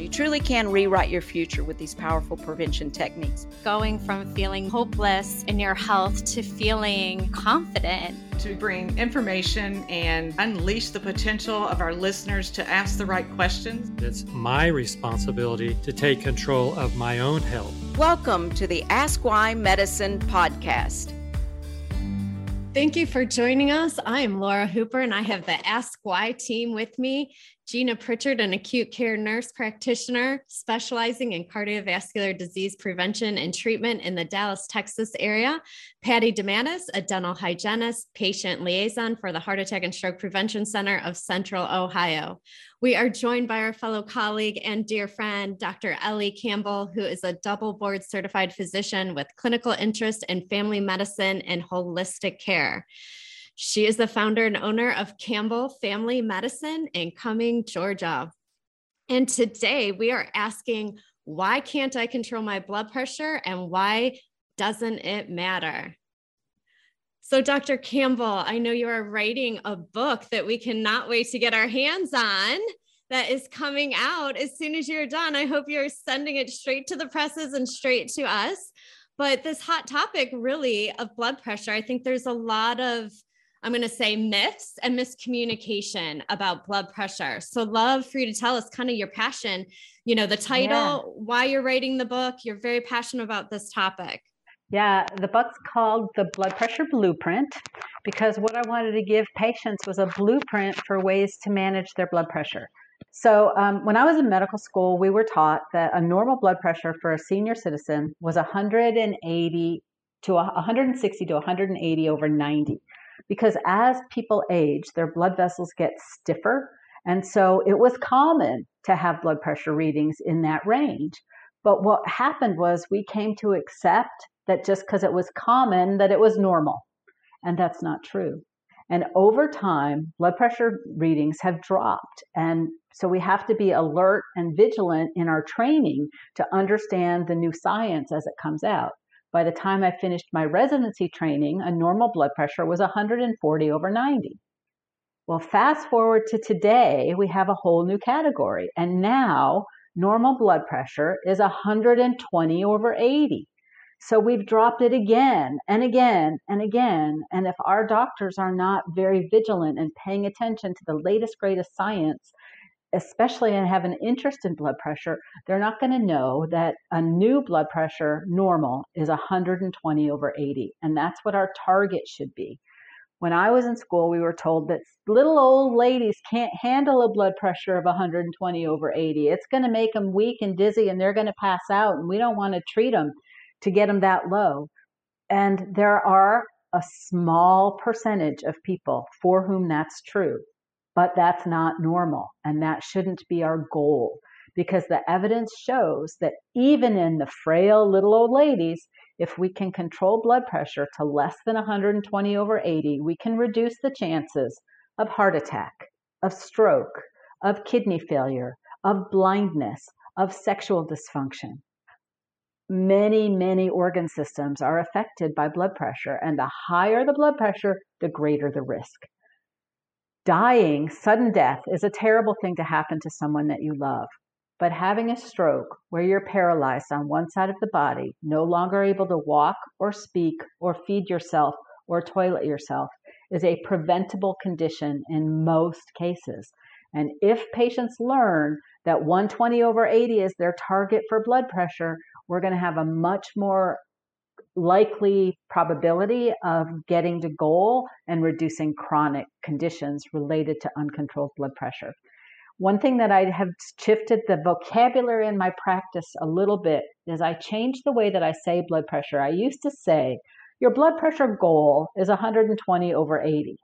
You truly can rewrite your future with these powerful prevention techniques. Going from feeling hopeless in your health to feeling confident. To bring information and unleash the potential of our listeners to ask the right questions. It's my responsibility to take control of my own health. Welcome to the Ask Why Medicine podcast. Thank you for joining us. I am Laura Hooper and I have the Ask Why team with me. Gina Pritchard, an acute care nurse practitioner specializing in cardiovascular disease prevention and treatment in the Dallas, Texas area. Patty DeMattis, a dental hygienist, patient liaison for the Heart Attack and Stroke Prevention Center of Central Ohio. We are joined by our fellow colleague and dear friend, Dr. Ellie Campbell, who is a double board certified physician with clinical interest in family medicine and holistic care. She is the founder and owner of Campbell Family Medicine in Cumming, Georgia. And today we are asking why can't I control my blood pressure and why doesn't it matter? So, Dr. Campbell, I know you are writing a book that we cannot wait to get our hands on that is coming out as soon as you're done. I hope you're sending it straight to the presses and straight to us. But this hot topic, really, of blood pressure, I think there's a lot of I'm going to say myths and miscommunication about blood pressure. So, love for you to tell us kind of your passion, you know, the title, yeah. why you're writing the book. You're very passionate about this topic. Yeah, the book's called The Blood Pressure Blueprint because what I wanted to give patients was a blueprint for ways to manage their blood pressure. So, um, when I was in medical school, we were taught that a normal blood pressure for a senior citizen was 180 to 160 to 180 over 90 because as people age, their blood vessels get stiffer. And so it was common to have blood pressure readings in that range. But what happened was we came to accept that just because it was common, that it was normal. And that's not true. And over time, blood pressure readings have dropped. And so we have to be alert and vigilant in our training to understand the new science as it comes out. By the time I finished my residency training, a normal blood pressure was 140 over 90. Well, fast forward to today, we have a whole new category. And now normal blood pressure is 120 over 80. So we've dropped it again and again and again. And if our doctors are not very vigilant and paying attention to the latest, greatest science, especially and have an interest in blood pressure, they're not going to know that a new blood pressure normal is 120 over 80. And that's what our target should be. When I was in school, we were told that little old ladies can't handle a blood pressure of 120 over 80. It's going to make them weak and dizzy and they're going to pass out. And we don't want to treat them to get them that low. And there are a small percentage of people for whom that's true but that's not normal. And that shouldn't be our goal because the evidence shows that even in the frail little old ladies, if we can control blood pressure to less than 120 over 80, we can reduce the chances of heart attack, of stroke, of kidney failure, of blindness, of sexual dysfunction. Many, many organ systems are affected by blood pressure, and the higher the blood pressure, the greater the risk. Dying, sudden death, is a terrible thing to happen to someone that you love. But having a stroke where you're paralyzed on one side of the body, no longer able to walk or speak or feed yourself or toilet yourself, is a preventable condition in most cases. And if patients learn that 120 over 80 is their target for blood pressure, we're going to have a much more likely probability of getting to goal and reducing chronic conditions related to uncontrolled blood pressure. One thing that I have shifted the vocabulary in my practice a little bit is I changed the way that I say blood pressure. I used to say, your blood pressure goal is 120 over 80.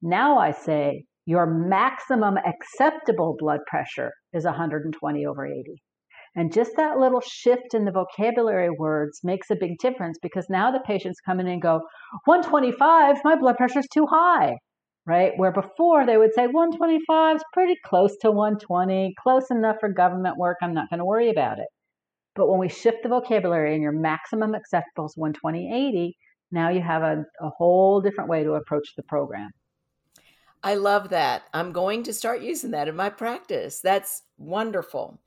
Now I say, your maximum acceptable blood pressure is 120 over 80. And just that little shift in the vocabulary words makes a big difference because now the patients come in and go, 125, my blood pressure is too high, right? Where before they would say 125 is pretty close to 120, close enough for government work, I'm not going to worry about it. But when we shift the vocabulary and your maximum acceptable is 120, 80, now you have a, a whole different way to approach the program. I love that. I'm going to start using that in my practice. That's wonderful.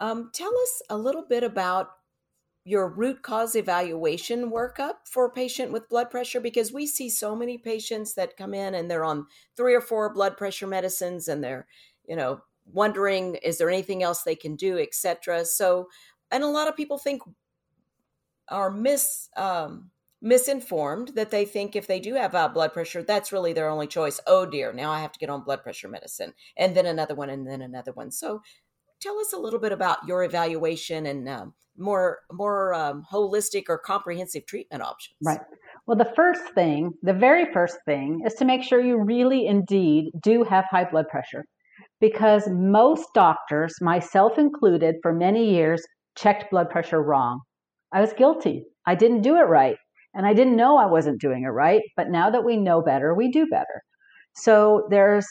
Um, tell us a little bit about your root cause evaluation workup for a patient with blood pressure because we see so many patients that come in and they're on three or four blood pressure medicines and they're you know wondering is there anything else they can do? etc so and a lot of people think are mis um, misinformed that they think if they do have high blood pressure that's really their only choice. Oh dear now i have to get on blood pressure medicine and then another one and then another one. So tell us a little bit about your evaluation and um, more more um, holistic or comprehensive treatment options. Right. Well, the first thing, the very first thing, is to make sure you really indeed do have high blood pressure, because most doctors, myself included, for many years checked blood pressure wrong. I was guilty. I didn't do it right. And I didn't know I wasn't doing it right. But now that we know better, we do better. So there's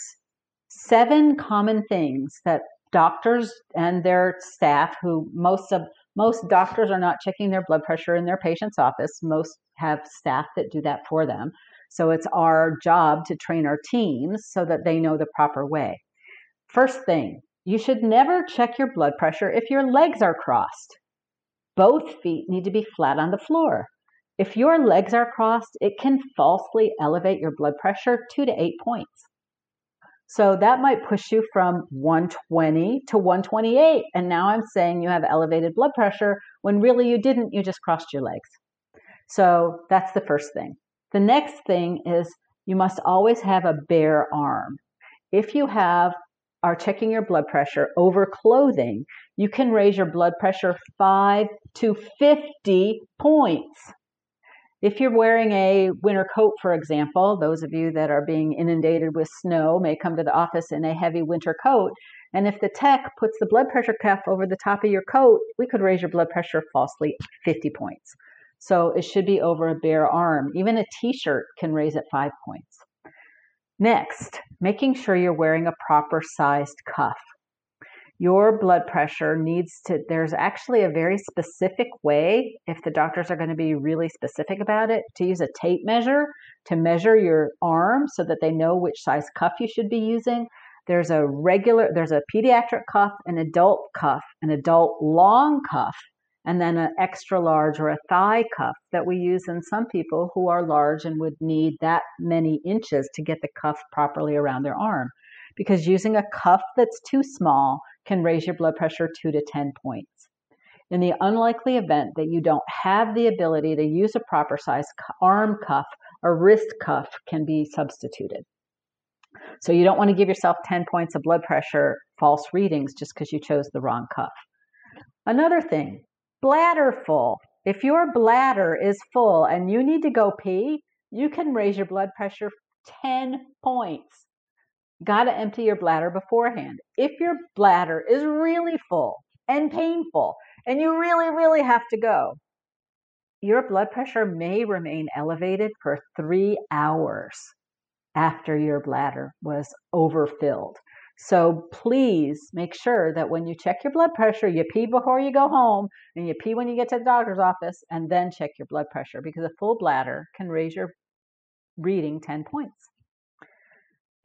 seven common things that doctors and their staff who most of most doctors are not checking their blood pressure in their patient's office. Most have staff that do that for them. So it's our job to train our teams so that they know the proper way. First thing you should never check your blood pressure if your legs are crossed. Both feet need to be flat on the floor. If your legs are crossed it can falsely elevate your blood pressure 2 to 8 points so that might push you from 120 to 128. And now I'm saying you have elevated blood pressure when really you didn't, you just crossed your legs. So that's the first thing. The next thing is you must always have a bare arm. If you have are checking your blood pressure over clothing, you can raise your blood pressure 5 to 50 points. If you're wearing a winter coat, for example, those of you that are being inundated with snow may come to the office in a heavy winter coat. And if the tech puts the blood pressure cuff over the top of your coat, we could raise your blood pressure falsely 50 points. So it should be over a bare arm. Even a t shirt can raise it five points. Next, making sure you're wearing a proper sized cuff your blood pressure needs to, there's actually a very specific way, if the doctors are going to be really specific about it, to use a tape measure to measure your arm so that they know which size cuff you should be using. There's a regular, there's a pediatric cuff, an adult cuff, an adult long cuff, and then an extra large or a thigh cuff that we use in some people who are large and would need that many inches to get the cuff properly around their arm. Because using a cuff that's too small can raise your blood pressure 2 to 10 points. In the unlikely event that you don't have the ability to use a proper size arm cuff, a wrist cuff can be substituted. So you don't want to give yourself 10 points of blood pressure false readings just because you chose the wrong cuff. Another thing, bladder full. If your bladder is full and you need to go pee, you can raise your blood pressure 10 points. Got to empty your bladder beforehand. If your bladder is really full and painful and you really, really have to go, your blood pressure may remain elevated for three hours after your bladder was overfilled. So please make sure that when you check your blood pressure, you pee before you go home and you pee when you get to the doctor's office and then check your blood pressure because a full bladder can raise your reading 10 points.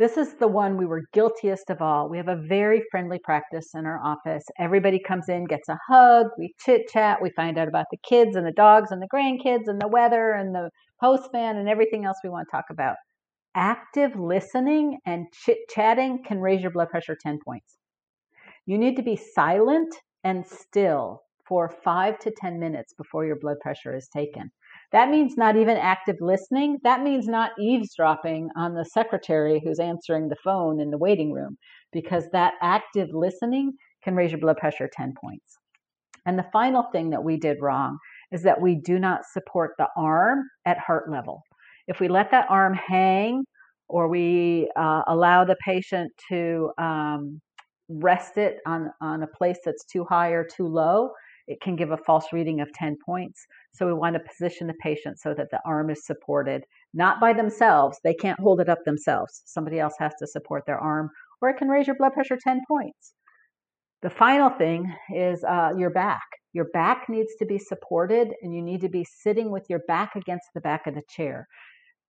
This is the one we were guiltiest of all. We have a very friendly practice in our office. Everybody comes in, gets a hug, we chit chat, we find out about the kids and the dogs and the grandkids and the weather and the postman and everything else we want to talk about. Active listening and chit chatting can raise your blood pressure 10 points. You need to be silent and still for five to 10 minutes before your blood pressure is taken. That means not even active listening. That means not eavesdropping on the secretary who's answering the phone in the waiting room, because that active listening can raise your blood pressure 10 points. And the final thing that we did wrong is that we do not support the arm at heart level. If we let that arm hang or we uh, allow the patient to um, rest it on, on a place that's too high or too low, it can give a false reading of 10 points. So we want to position the patient so that the arm is supported, not by themselves. They can't hold it up themselves. Somebody else has to support their arm, or it can raise your blood pressure 10 points. The final thing is uh, your back. Your back needs to be supported, and you need to be sitting with your back against the back of the chair.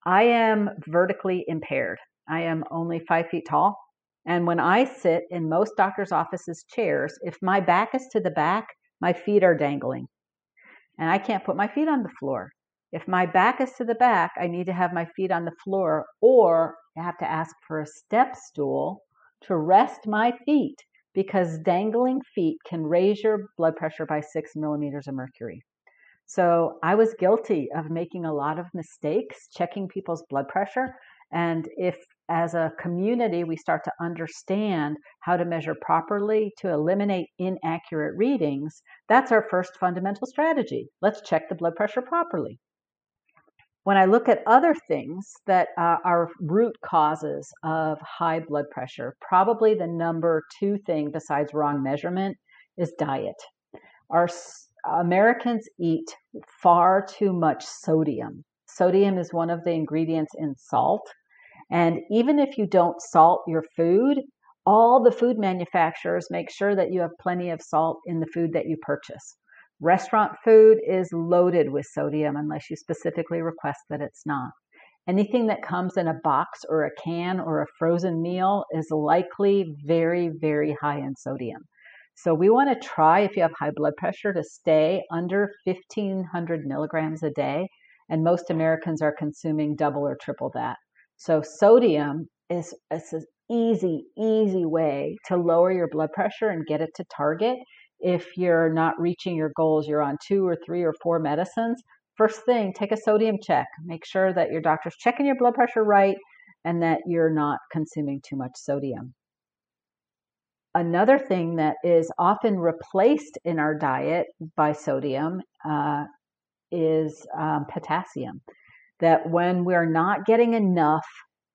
I am vertically impaired. I am only five feet tall. And when I sit in most doctors' offices' chairs, if my back is to the back, my feet are dangling. And I can't put my feet on the floor. If my back is to the back, I need to have my feet on the floor, or I have to ask for a step stool to rest my feet because dangling feet can raise your blood pressure by six millimeters of mercury. So I was guilty of making a lot of mistakes checking people's blood pressure. And if as a community we start to understand how to measure properly to eliminate inaccurate readings, that's our first fundamental strategy. Let's check the blood pressure properly. When I look at other things that uh, are root causes of high blood pressure, probably the number two thing besides wrong measurement is diet. Our Americans eat far too much sodium. Sodium is one of the ingredients in salt. And even if you don't salt your food, all the food manufacturers make sure that you have plenty of salt in the food that you purchase. Restaurant food is loaded with sodium unless you specifically request that it's not. Anything that comes in a box or a can or a frozen meal is likely very, very high in sodium. So we want to try, if you have high blood pressure, to stay under 1500 milligrams a day. And most Americans are consuming double or triple that. So sodium is, is an easy, easy way to lower your blood pressure and get it to target if you're not reaching your goals, you're on two or three or four medicines, first thing, take a sodium check. Make sure that your doctor's checking your blood pressure right and that you're not consuming too much sodium. Another thing that is often replaced in our diet by sodium uh, is um, potassium. That when we're not getting enough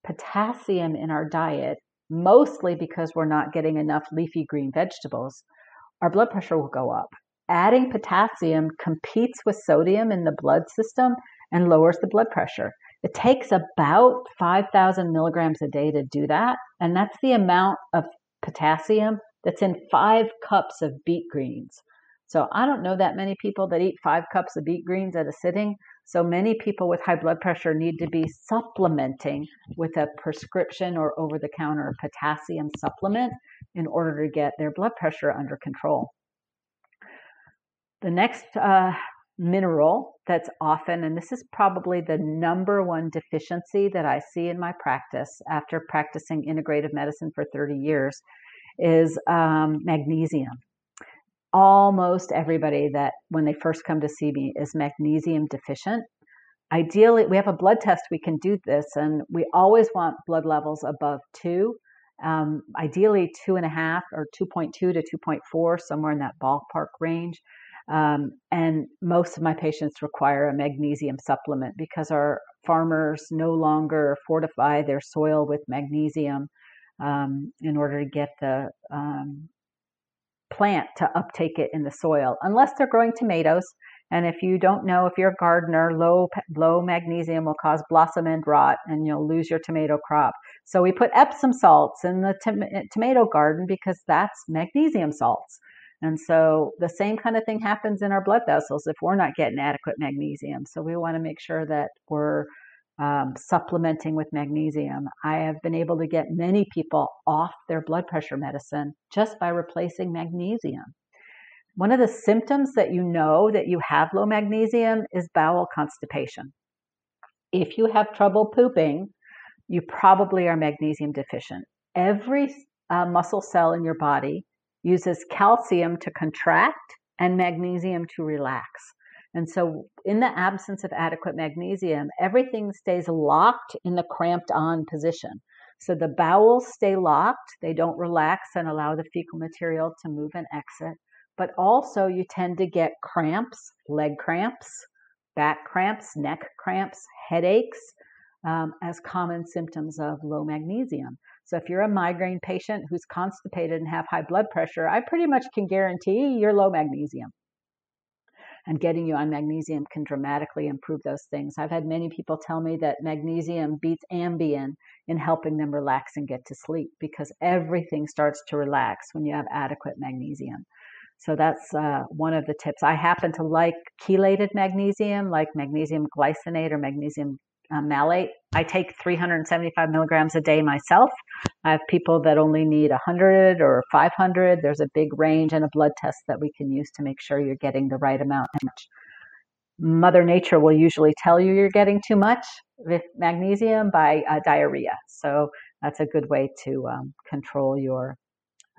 potassium in our diet, mostly because we're not getting enough leafy green vegetables, our blood pressure will go up. Adding potassium competes with sodium in the blood system and lowers the blood pressure. It takes about 5,000 milligrams a day to do that. And that's the amount of potassium that's in five cups of beet greens. So I don't know that many people that eat five cups of beet greens at a sitting. So many people with high blood pressure need to be supplementing with a prescription or over the counter potassium supplement in order to get their blood pressure under control. The next uh, mineral that's often, and this is probably the number one deficiency that I see in my practice after practicing integrative medicine for 30 years, is um, magnesium. Almost everybody that, when they first come to see me, is magnesium deficient. Ideally, we have a blood test, we can do this, and we always want blood levels above two um, ideally two and a half or 2.2 to 2.4, somewhere in that ballpark range. Um, and most of my patients require a magnesium supplement because our farmers no longer fortify their soil with magnesium um, in order to get the um, plant to uptake it in the soil, unless they're growing tomatoes. And if you don't know, if you're a gardener, low low magnesium will cause blossom end rot, and you'll lose your tomato crop. So we put Epsom salts in the tom- eh, tomato garden because that's magnesium salts. And so the same kind of thing happens in our blood vessels if we're not getting adequate magnesium. So we want to make sure that we're um, supplementing with magnesium. I have been able to get many people off their blood pressure medicine just by replacing magnesium. One of the symptoms that you know that you have low magnesium is bowel constipation. If you have trouble pooping, you probably are magnesium deficient. Every uh, muscle cell in your body uses calcium to contract and magnesium to relax. And so, in the absence of adequate magnesium, everything stays locked in the cramped on position. So, the bowels stay locked, they don't relax and allow the fecal material to move and exit. But also, you tend to get cramps, leg cramps, back cramps, neck cramps, headaches, um, as common symptoms of low magnesium. So if you're a migraine patient who's constipated and have high blood pressure, I pretty much can guarantee you're low magnesium. And getting you on magnesium can dramatically improve those things. I've had many people tell me that magnesium beats Ambien in helping them relax and get to sleep because everything starts to relax when you have adequate magnesium. So that's uh, one of the tips. I happen to like chelated magnesium, like magnesium glycinate or magnesium uh, malate. I take 375 milligrams a day myself. I have people that only need 100 or 500. There's a big range and a blood test that we can use to make sure you're getting the right amount. Mother Nature will usually tell you you're getting too much with magnesium by uh, diarrhea. So that's a good way to um, control your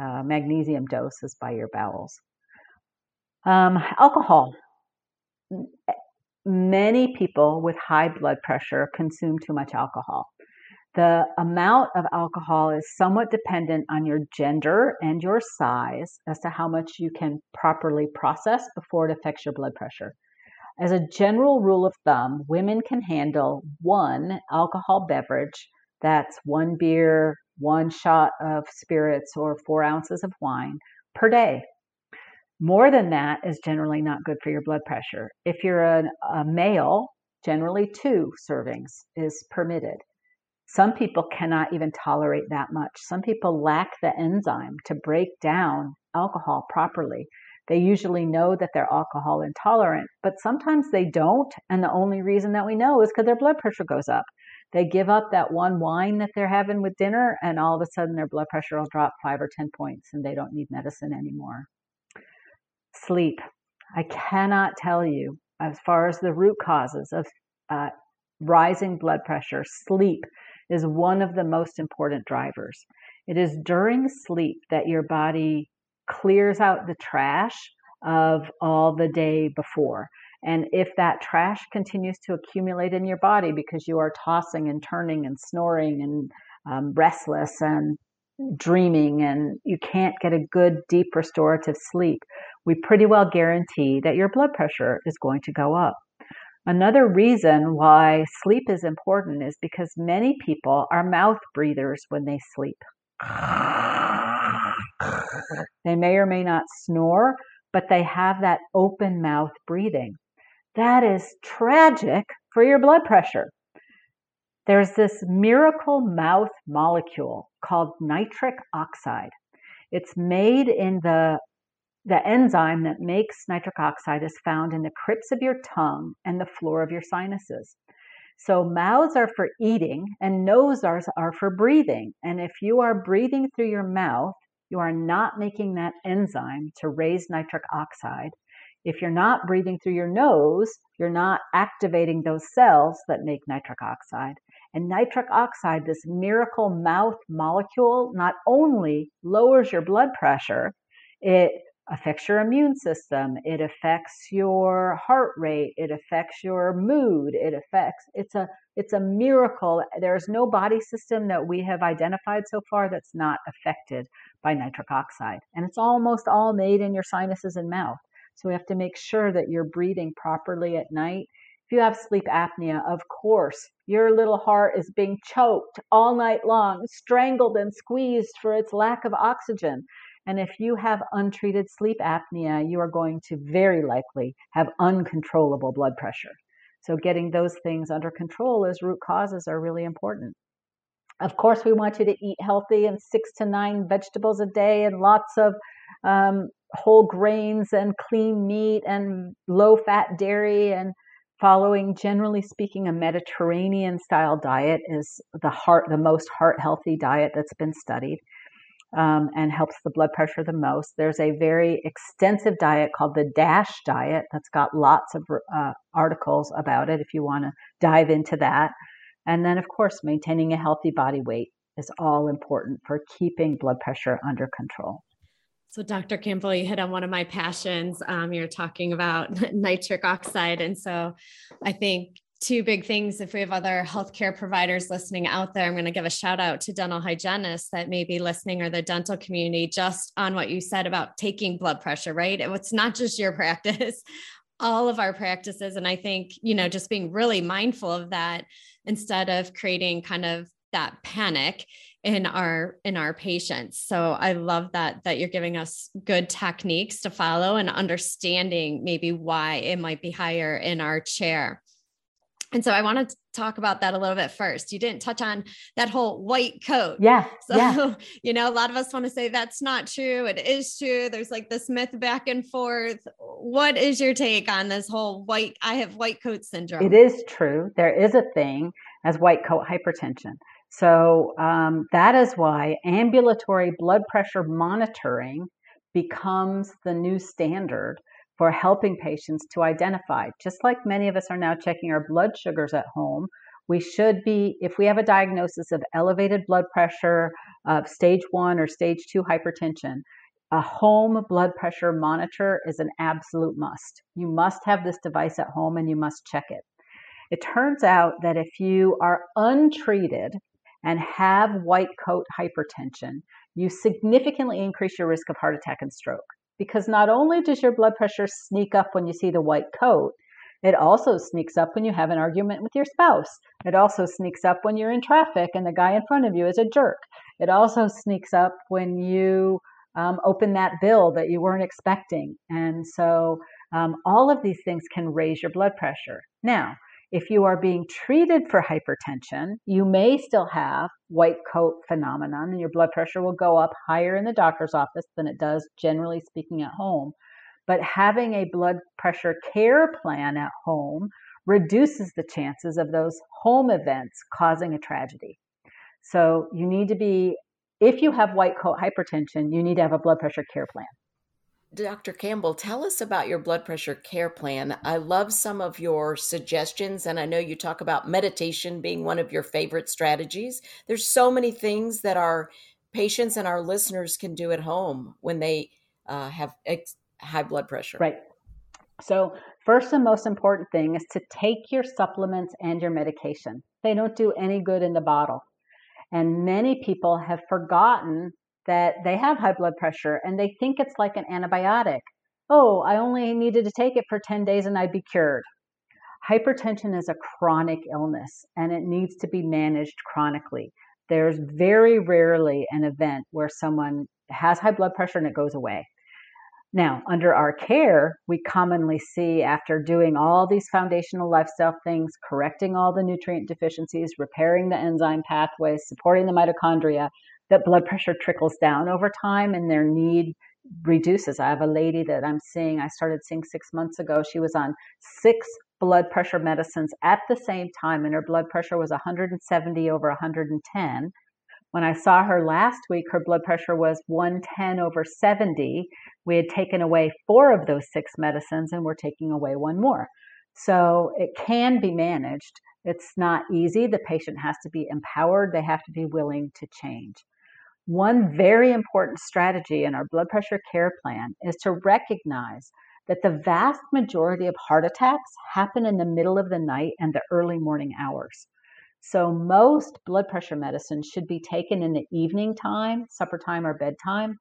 uh, magnesium doses by your bowels. Um, alcohol. Many people with high blood pressure consume too much alcohol. The amount of alcohol is somewhat dependent on your gender and your size as to how much you can properly process before it affects your blood pressure. As a general rule of thumb, women can handle one alcohol beverage that's one beer, one shot of spirits, or four ounces of wine per day. More than that is generally not good for your blood pressure. If you're a, a male, generally two servings is permitted. Some people cannot even tolerate that much. Some people lack the enzyme to break down alcohol properly. They usually know that they're alcohol intolerant, but sometimes they don't. And the only reason that we know is because their blood pressure goes up. They give up that one wine that they're having with dinner, and all of a sudden their blood pressure will drop five or 10 points and they don't need medicine anymore. Sleep. I cannot tell you, as far as the root causes of uh, rising blood pressure, sleep is one of the most important drivers. It is during sleep that your body clears out the trash of all the day before. And if that trash continues to accumulate in your body because you are tossing and turning and snoring and um, restless and dreaming and you can't get a good deep restorative sleep, we pretty well guarantee that your blood pressure is going to go up. Another reason why sleep is important is because many people are mouth breathers when they sleep. They may or may not snore, but they have that open mouth breathing. That is tragic for your blood pressure. There's this miracle mouth molecule called nitric oxide. It's made in the the enzyme that makes nitric oxide is found in the crypts of your tongue and the floor of your sinuses. So mouths are for eating and noses are, are for breathing. And if you are breathing through your mouth, you are not making that enzyme to raise nitric oxide. If you're not breathing through your nose, you're not activating those cells that make nitric oxide. And nitric oxide, this miracle mouth molecule, not only lowers your blood pressure, it affects your immune system it affects your heart rate it affects your mood it affects it's a it's a miracle. There's no body system that we have identified so far that's not affected by nitric oxide. And it's almost all made in your sinuses and mouth. So we have to make sure that you're breathing properly at night if you have sleep apnea of course your little heart is being choked all night long strangled and squeezed for its lack of oxygen and if you have untreated sleep apnea, you are going to very likely have uncontrollable blood pressure. So, getting those things under control as root causes are really important. Of course, we want you to eat healthy and six to nine vegetables a day and lots of um, whole grains and clean meat and low fat dairy and following generally speaking a mediterranean style diet is the heart the most heart healthy diet that's been studied um, and helps the blood pressure the most. There's a very extensive diet called the DASH diet that's got lots of uh, articles about it if you want to dive into that. And then, of course, maintaining a healthy body weight is all important for keeping blood pressure under control. So, Dr. Campbell, you hit on one of my passions. Um, you're talking about nitric oxide. And so I think two big things. If we have other healthcare providers listening out there, I'm going to give a shout out to dental hygienists that may be listening or the dental community just on what you said about taking blood pressure, right? It's not just your practice, all of our practices. And I think, you know, just being really mindful of that instead of creating kind of that panic in our in our patients so i love that that you're giving us good techniques to follow and understanding maybe why it might be higher in our chair And so I want to talk about that a little bit first. You didn't touch on that whole white coat. Yeah. So, yeah. you know, a lot of us want to say that's not true. It is true. There's like this myth back and forth. What is your take on this whole white, I have white coat syndrome? It is true. There is a thing as white coat hypertension. So um, that is why ambulatory blood pressure monitoring becomes the new standard for helping patients to identify. Just like many of us are now checking our blood sugars at home, we should be, if we have a diagnosis of elevated blood pressure, of stage one or stage two hypertension, a home blood pressure monitor is an absolute must. You must have this device at home and you must check it. It turns out that if you are untreated and have white coat hypertension, you significantly increase your risk of heart attack and stroke because not only does your blood pressure sneak up when you see the white coat, it also sneaks up when you have an argument with your spouse. It also sneaks up when you're in traffic and the guy in front of you is a jerk. It also sneaks up when you um, open that bill that you weren't expecting. And so um, all of these things can raise your blood pressure. Now, if you are being treated for hypertension, you may still have white coat phenomenon and your blood pressure will go up higher in the doctor's office than it does generally speaking at home. But having a blood pressure care plan at home reduces the chances of those home events causing a tragedy. So you need to be, if you have white coat hypertension, you need to have a blood pressure care plan. Dr. Campbell, tell us about your blood pressure care plan. I love some of your suggestions, and I know you talk about meditation being one of your favorite strategies. There's so many things that our patients and our listeners can do at home when they uh, have ex- high blood pressure. Right. So, first and most important thing is to take your supplements and your medication. They don't do any good in the bottle. And many people have forgotten that they have high blood pressure and they think it's like an antibiotic. Oh, I only needed to take it for 10 days and I'd be cured. Hypertension is a chronic illness and it needs to be managed chronically. There's very rarely an event where someone has high blood pressure and it goes away. Now, under our care, we commonly see after doing all these foundational lifestyle things, correcting all the nutrient deficiencies, repairing the enzyme pathways, supporting the mitochondria, that blood pressure trickles down over time and their need reduces. I have a lady that I'm seeing, I started seeing six months ago. She was on six blood pressure medicines at the same time, and her blood pressure was 170 over 110. When I saw her last week, her blood pressure was 110 over 70. We had taken away four of those six medicines, and we're taking away one more. So it can be managed. It's not easy. The patient has to be empowered, they have to be willing to change. One very important strategy in our blood pressure care plan is to recognize that the vast majority of heart attacks happen in the middle of the night and the early morning hours. So, most blood pressure medicine should be taken in the evening time, supper time, or bedtime,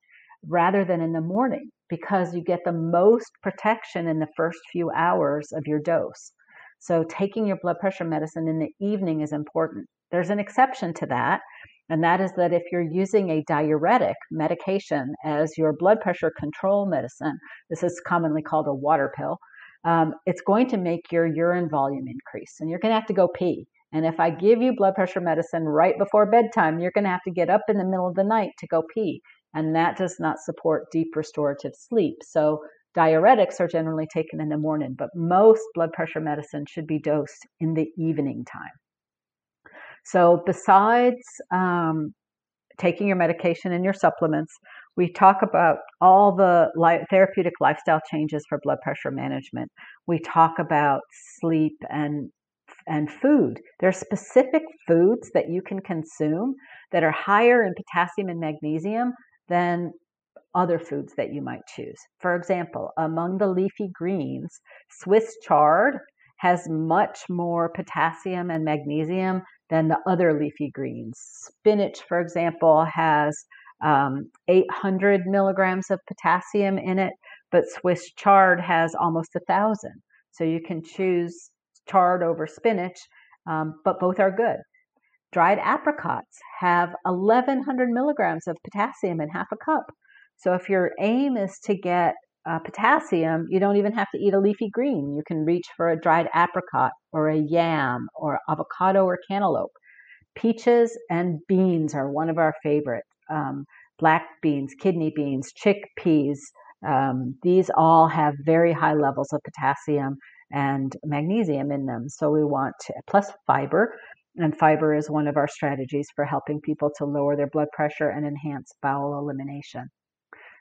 rather than in the morning because you get the most protection in the first few hours of your dose. So, taking your blood pressure medicine in the evening is important. There's an exception to that, and that is that if you're using a diuretic medication as your blood pressure control medicine, this is commonly called a water pill, um, it's going to make your urine volume increase and you're going to have to go pee. And if I give you blood pressure medicine right before bedtime, you're going to have to get up in the middle of the night to go pee. And that does not support deep restorative sleep. So diuretics are generally taken in the morning, but most blood pressure medicine should be dosed in the evening time. So, besides um, taking your medication and your supplements, we talk about all the li- therapeutic lifestyle changes for blood pressure management. We talk about sleep and and food. There are specific foods that you can consume that are higher in potassium and magnesium than other foods that you might choose. For example, among the leafy greens, Swiss chard has much more potassium and magnesium than the other leafy greens. Spinach, for example, has um, 800 milligrams of potassium in it, but Swiss chard has almost a thousand. So you can choose chard over spinach, um, but both are good. Dried apricots have 1100 milligrams of potassium in half a cup. So if your aim is to get uh, potassium, you don't even have to eat a leafy green. You can reach for a dried apricot or a yam or avocado or cantaloupe. Peaches and beans are one of our favorite. Um, black beans, kidney beans, chickpeas. Um, these all have very high levels of potassium and magnesium in them. So we want to, plus fiber. And fiber is one of our strategies for helping people to lower their blood pressure and enhance bowel elimination.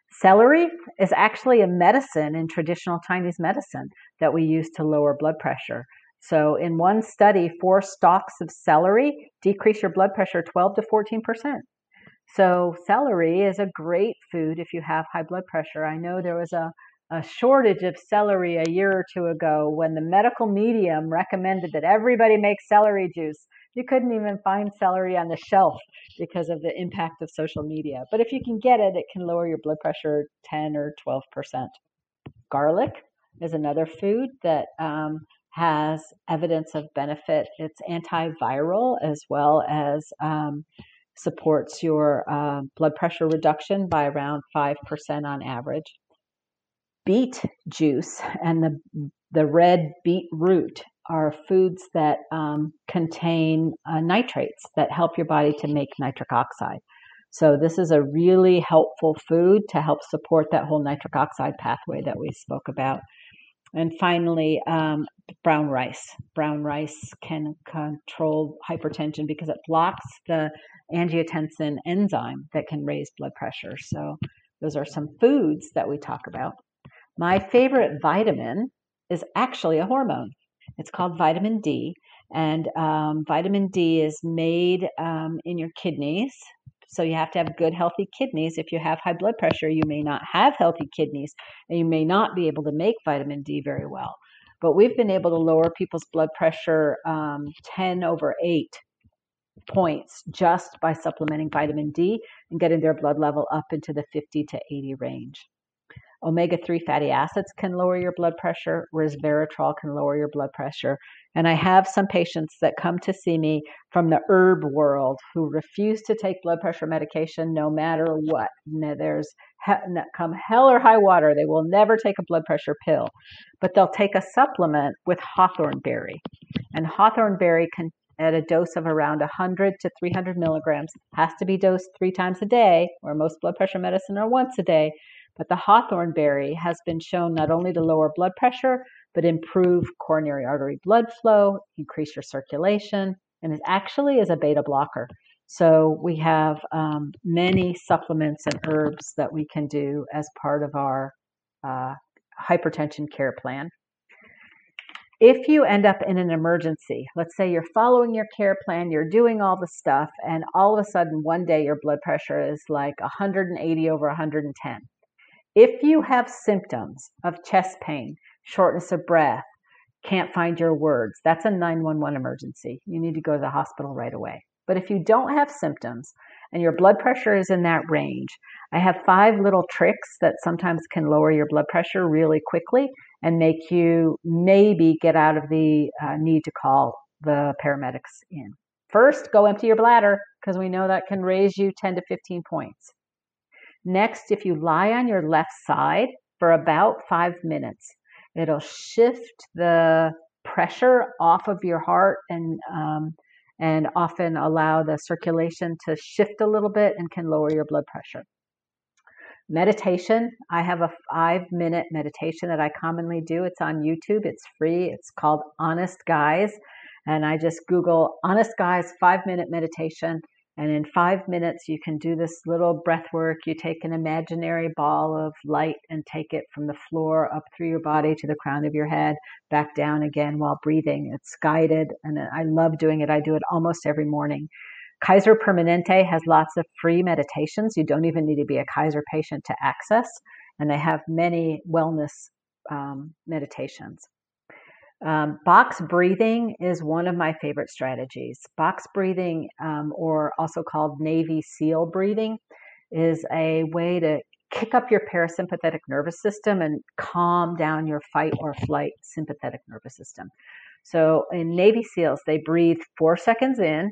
Celery is actually a medicine in traditional Chinese medicine that we use to lower blood pressure. So, in one study, four stalks of celery decrease your blood pressure 12 to 14 percent. So, celery is a great food if you have high blood pressure. I know there was a, a shortage of celery a year or two ago when the medical medium recommended that everybody make celery juice. You couldn't even find celery on the shelf because of the impact of social media. But if you can get it, it can lower your blood pressure 10 or 12%. Garlic is another food that um, has evidence of benefit. It's antiviral as well as um, supports your uh, blood pressure reduction by around 5% on average. Beet juice and the, the red beet root are foods that um, contain uh, nitrates that help your body to make nitric oxide. So, this is a really helpful food to help support that whole nitric oxide pathway that we spoke about. And finally, um, brown rice. Brown rice can control hypertension because it blocks the angiotensin enzyme that can raise blood pressure. So, those are some foods that we talk about. My favorite vitamin is actually a hormone. It's called vitamin D, and um, vitamin D is made um, in your kidneys. So you have to have good, healthy kidneys. If you have high blood pressure, you may not have healthy kidneys, and you may not be able to make vitamin D very well. But we've been able to lower people's blood pressure um, 10 over 8 points just by supplementing vitamin D and getting their blood level up into the 50 to 80 range. Omega 3 fatty acids can lower your blood pressure, resveratrol can lower your blood pressure. And I have some patients that come to see me from the herb world who refuse to take blood pressure medication no matter what. There's come hell or high water, they will never take a blood pressure pill, but they'll take a supplement with hawthorn berry. And hawthorn berry can at a dose of around 100 to 300 milligrams has to be dosed three times a day, where most blood pressure medicine are once a day but the hawthorn berry has been shown not only to lower blood pressure, but improve coronary artery blood flow, increase your circulation, and it actually is a beta blocker. So we have um, many supplements and herbs that we can do as part of our uh, hypertension care plan. If you end up in an emergency, let's say you're following your care plan, you're doing all the stuff, and all of a sudden one day your blood pressure is like 180 over 110 if you have symptoms of chest pain, shortness of breath, can't find your words, that's a 911 emergency. You need to go to the hospital right away. But if you don't have symptoms and your blood pressure is in that range, I have five little tricks that sometimes can lower your blood pressure really quickly and make you maybe get out of the uh, need to call the paramedics in. First, go empty your bladder because we know that can raise you 10 to 15 points. Next, if you lie on your left side for about five minutes, it'll shift the pressure off of your heart and um, and often allow the circulation to shift a little bit and can lower your blood pressure. Meditation. I have a five minute meditation that I commonly do. It's on YouTube. It's free. It's called Honest Guys. And I just Google Honest Guys five minute meditation and in five minutes, you can do this little breath work. You take an imaginary ball of light and take it from the floor up through your body to the crown of your head, back down again while breathing. It's guided, and I love doing it. I do it almost every morning. Kaiser Permanente has lots of free meditations. You don't even need to be a Kaiser patient to access, and they have many wellness um, meditations. Um, box breathing is one of my favorite strategies. Box breathing, um, or also called Navy SEAL breathing, is a way to kick up your parasympathetic nervous system and calm down your fight or flight sympathetic nervous system. So in Navy SEALs, they breathe four seconds in,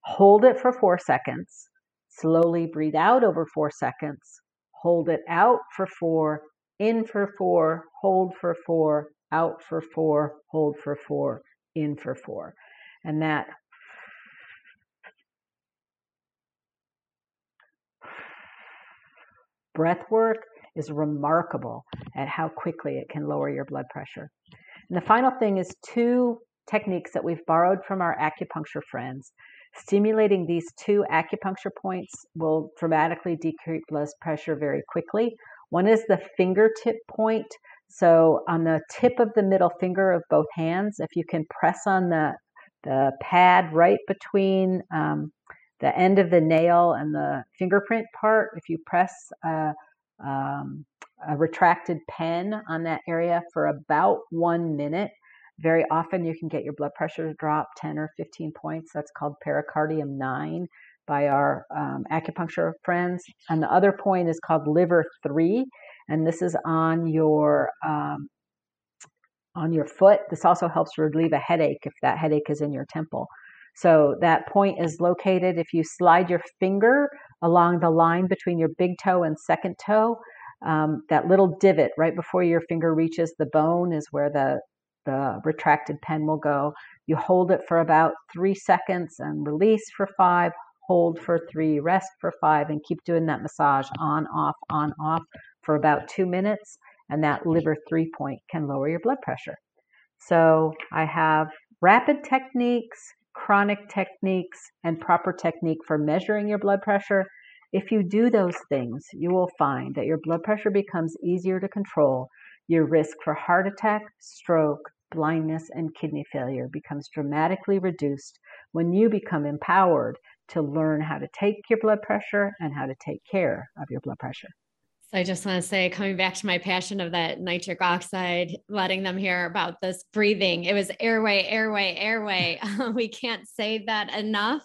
hold it for four seconds, slowly breathe out over four seconds, hold it out for four, in for four, hold for four, out for four, hold for four, in for four. And that breath work is remarkable at how quickly it can lower your blood pressure. And the final thing is two techniques that we've borrowed from our acupuncture friends. Stimulating these two acupuncture points will dramatically decrease blood pressure very quickly. One is the fingertip point. So, on the tip of the middle finger of both hands, if you can press on the, the pad right between um, the end of the nail and the fingerprint part, if you press a, um, a retracted pen on that area for about one minute, very often you can get your blood pressure to drop 10 or 15 points. That's called pericardium 9 by our um, acupuncture friends. And the other point is called liver 3, and this is on your um, on your foot. This also helps relieve a headache if that headache is in your temple. So that point is located if you slide your finger along the line between your big toe and second toe. Um, that little divot right before your finger reaches the bone is where the the retracted pen will go. You hold it for about three seconds and release for five, hold for three, rest for five, and keep doing that massage on, off, on, off for about two minutes. And that liver three point can lower your blood pressure. So I have rapid techniques, chronic techniques, and proper technique for measuring your blood pressure. If you do those things, you will find that your blood pressure becomes easier to control. Your risk for heart attack, stroke, blindness, and kidney failure becomes dramatically reduced when you become empowered to learn how to take your blood pressure and how to take care of your blood pressure. So I just want to say, coming back to my passion of that nitric oxide, letting them hear about this breathing. It was airway, airway, airway. we can't say that enough.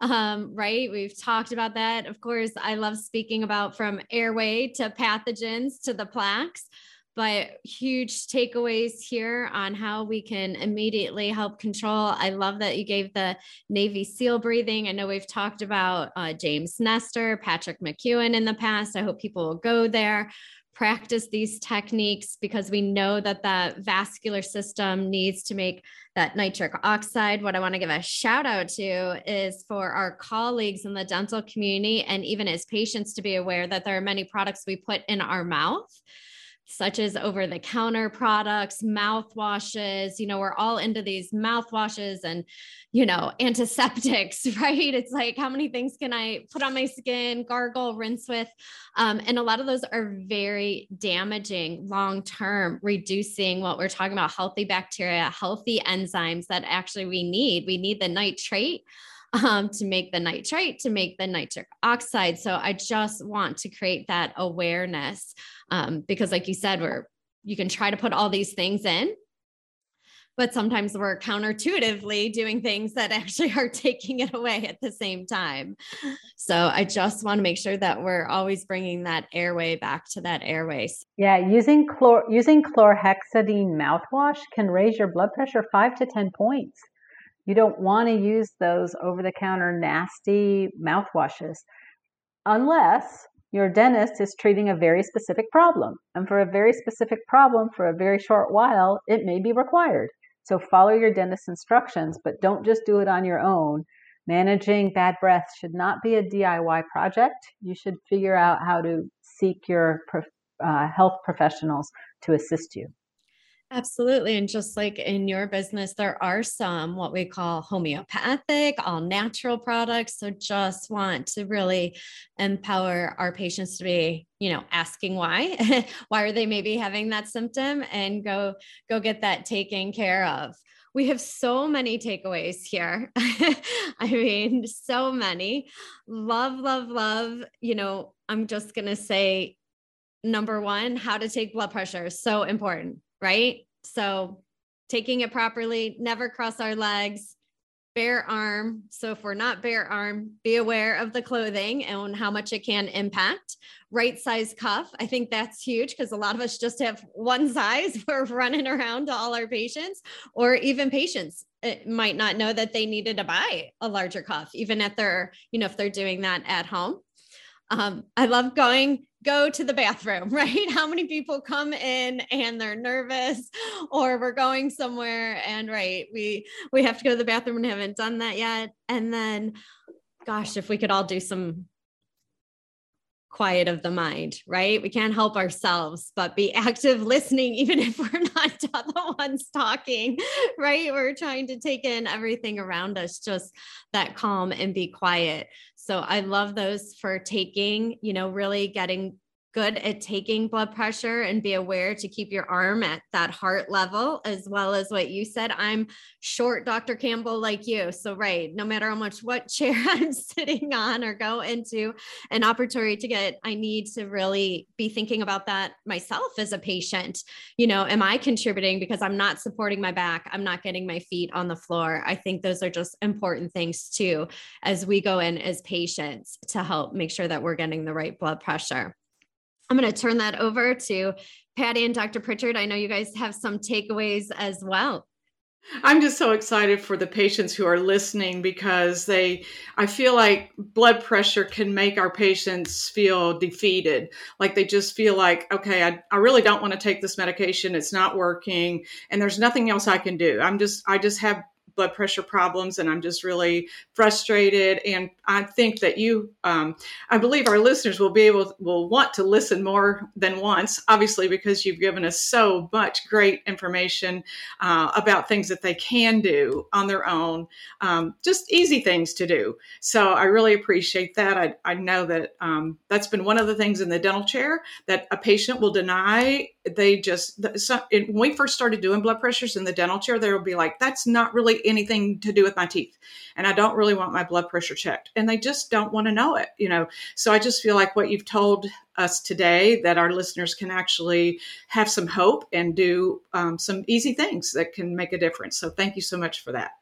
Um, right? We've talked about that. Of course, I love speaking about from airway to pathogens to the plaques but huge takeaways here on how we can immediately help control. I love that you gave the Navy SEAL breathing. I know we've talked about uh, James Nestor, Patrick McKeown in the past. I hope people will go there, practice these techniques because we know that the vascular system needs to make that nitric oxide. What I want to give a shout out to is for our colleagues in the dental community and even as patients to be aware that there are many products we put in our mouth such as over the counter products, mouthwashes. You know, we're all into these mouthwashes and, you know, antiseptics, right? It's like, how many things can I put on my skin, gargle, rinse with? Um, and a lot of those are very damaging long term, reducing what we're talking about healthy bacteria, healthy enzymes that actually we need. We need the nitrate um, to make the nitrate, to make the nitric oxide. So I just want to create that awareness um, because, like you said, we're you can try to put all these things in, but sometimes we're counterintuitively doing things that actually are taking it away at the same time. So I just want to make sure that we're always bringing that airway back to that airway. Yeah, using chlor using chlorhexidine mouthwash can raise your blood pressure five to ten points. You don't want to use those over the counter nasty mouthwashes unless your dentist is treating a very specific problem. And for a very specific problem, for a very short while, it may be required. So follow your dentist's instructions, but don't just do it on your own. Managing bad breath should not be a DIY project. You should figure out how to seek your uh, health professionals to assist you. Absolutely. And just like in your business, there are some what we call homeopathic, all natural products. So just want to really empower our patients to be, you know, asking why, why are they maybe having that symptom and go, go get that taken care of. We have so many takeaways here. I mean, so many. Love, love, love. You know, I'm just going to say number one, how to take blood pressure. So important right? So taking it properly, never cross our legs, bare arm. So if we're not bare arm, be aware of the clothing and how much it can impact. Right size cuff. I think that's huge because a lot of us just have one size. We're running around to all our patients, or even patients it might not know that they needed to buy a larger cuff, even if they're, you know, if they're doing that at home. Um, I love going go to the bathroom, right? How many people come in and they're nervous or we're going somewhere and right, we we have to go to the bathroom and haven't done that yet. And then gosh, if we could all do some quiet of the mind, right? We can't help ourselves, but be active listening, even if we're not the ones talking, right? We're trying to take in everything around us, just that calm and be quiet. So I love those for taking, you know, really getting good at taking blood pressure and be aware to keep your arm at that heart level, as well as what you said. I'm short, Dr. Campbell, like you. So, right, no matter how much what chair I'm sitting on or go into an opportunity to get, I need to really be thinking about that myself as a patient. You know, am I contributing because I'm not supporting my back? I'm not getting my feet on the floor. I think those are just important things too, as we go in as patients to help make sure that we're getting the right blood pressure. I'm going to turn that over to Patty and Dr. Pritchard. I know you guys have some takeaways as well. I'm just so excited for the patients who are listening because they, I feel like blood pressure can make our patients feel defeated. Like they just feel like, okay, I, I really don't want to take this medication. It's not working and there's nothing else I can do. I'm just, I just have blood pressure problems and I'm just really frustrated. And I think that you, um, I believe our listeners will be able, will want to listen more than once, obviously, because you've given us so much great information uh, about things that they can do on their own, um, just easy things to do. So I really appreciate that. I, I know that um, that's been one of the things in the dental chair that a patient will deny. They just, so, when we first started doing blood pressures in the dental chair, they will be like, that's not really anything to do with my teeth. And I don't really want my blood pressure checked. And they just don't want to know it, you know. So I just feel like what you've told us today that our listeners can actually have some hope and do um, some easy things that can make a difference. So thank you so much for that.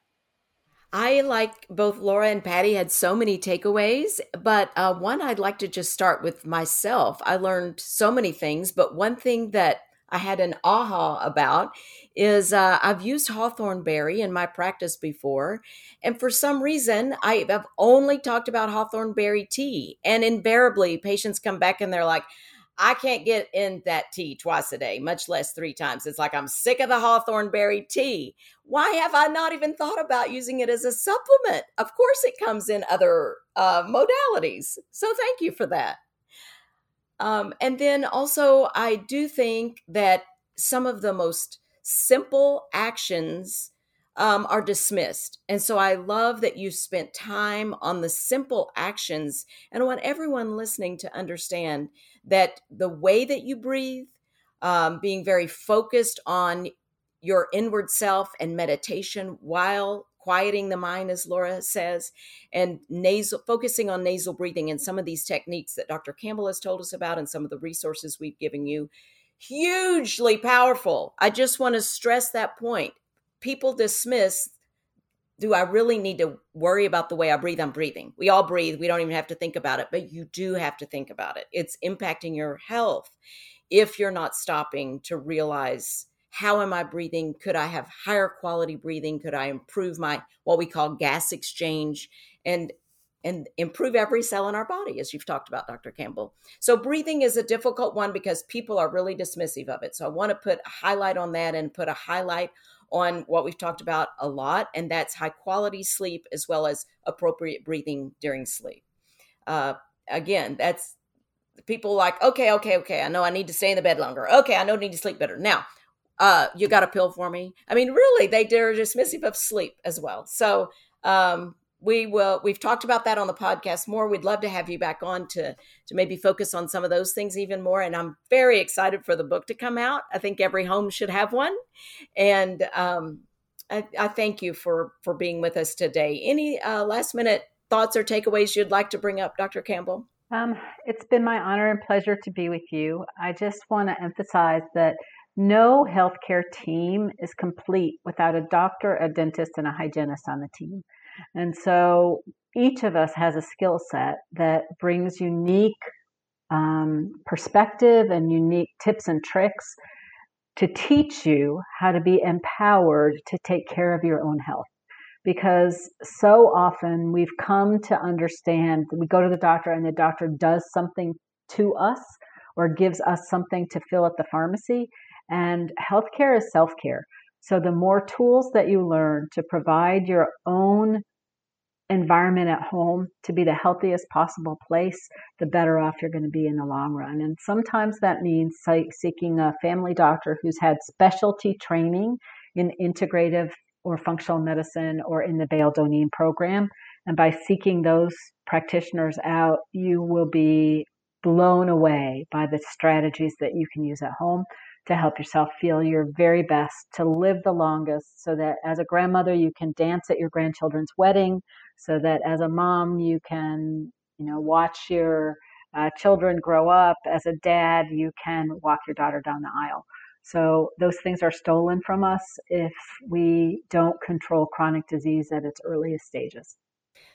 I like both Laura and Patty had so many takeaways, but uh, one I'd like to just start with myself. I learned so many things, but one thing that I had an aha about is uh, I've used hawthorn berry in my practice before. And for some reason, I have only talked about hawthorn berry tea. And invariably, patients come back and they're like, I can't get in that tea twice a day, much less three times. It's like I'm sick of the hawthorn berry tea. Why have I not even thought about using it as a supplement? Of course, it comes in other uh, modalities. So thank you for that. Um, and then also, I do think that some of the most simple actions um, are dismissed. And so I love that you spent time on the simple actions. And I want everyone listening to understand that the way that you breathe, um, being very focused on your inward self and meditation while quieting the mind, as Laura says, and nasal focusing on nasal breathing and some of these techniques that Dr. Campbell has told us about and some of the resources we've given you. Hugely powerful. I just want to stress that point. People dismiss do I really need to worry about the way I breathe? I'm breathing. We all breathe. We don't even have to think about it, but you do have to think about it. It's impacting your health if you're not stopping to realize how am I breathing? Could I have higher quality breathing? Could I improve my what we call gas exchange and and improve every cell in our body, as you've talked about, Dr. Campbell. So breathing is a difficult one because people are really dismissive of it. So I want to put a highlight on that and put a highlight on what we've talked about a lot, and that's high quality sleep as well as appropriate breathing during sleep. Uh, again, that's people like, okay, okay, okay, I know I need to stay in the bed longer. Okay, I know I need to sleep better. Now, uh, you got a pill for me. I mean, really, they they're dismissive of sleep as well. So um, we will. We've talked about that on the podcast more. We'd love to have you back on to to maybe focus on some of those things even more. And I'm very excited for the book to come out. I think every home should have one. And um, I, I thank you for for being with us today. Any uh, last minute thoughts or takeaways you'd like to bring up, Dr. Campbell? Um, it's been my honor and pleasure to be with you. I just want to emphasize that no healthcare team is complete without a doctor, a dentist, and a hygienist on the team. And so each of us has a skill set that brings unique um, perspective and unique tips and tricks to teach you how to be empowered to take care of your own health. Because so often we've come to understand we go to the doctor and the doctor does something to us or gives us something to fill at the pharmacy. And healthcare is self care. So the more tools that you learn to provide your own environment at home to be the healthiest possible place, the better off you're going to be in the long run. And sometimes that means seeking a family doctor who's had specialty training in integrative or functional medicine or in the Bale-Doneen program. And by seeking those practitioners out, you will be blown away by the strategies that you can use at home to help yourself feel your very best, to live the longest, so that as a grandmother, you can dance at your grandchildren's wedding, so that as a mom, you can, you know, watch your uh, children grow up. As a dad, you can walk your daughter down the aisle. So those things are stolen from us if we don't control chronic disease at its earliest stages.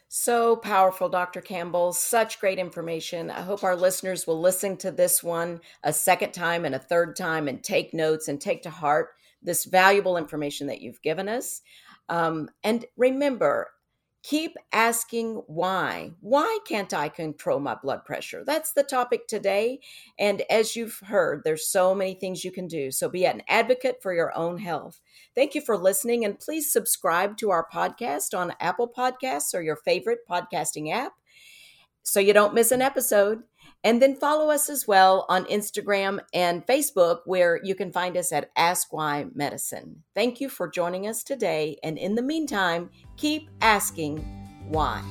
So powerful, Dr. Campbell. Such great information. I hope our listeners will listen to this one a second time and a third time and take notes and take to heart this valuable information that you've given us. Um, and remember, Keep asking why. Why can't I control my blood pressure? That's the topic today. And as you've heard, there's so many things you can do. So be an advocate for your own health. Thank you for listening. And please subscribe to our podcast on Apple Podcasts or your favorite podcasting app so you don't miss an episode. And then follow us as well on Instagram and Facebook, where you can find us at Ask Why Medicine. Thank you for joining us today. And in the meantime, keep asking why.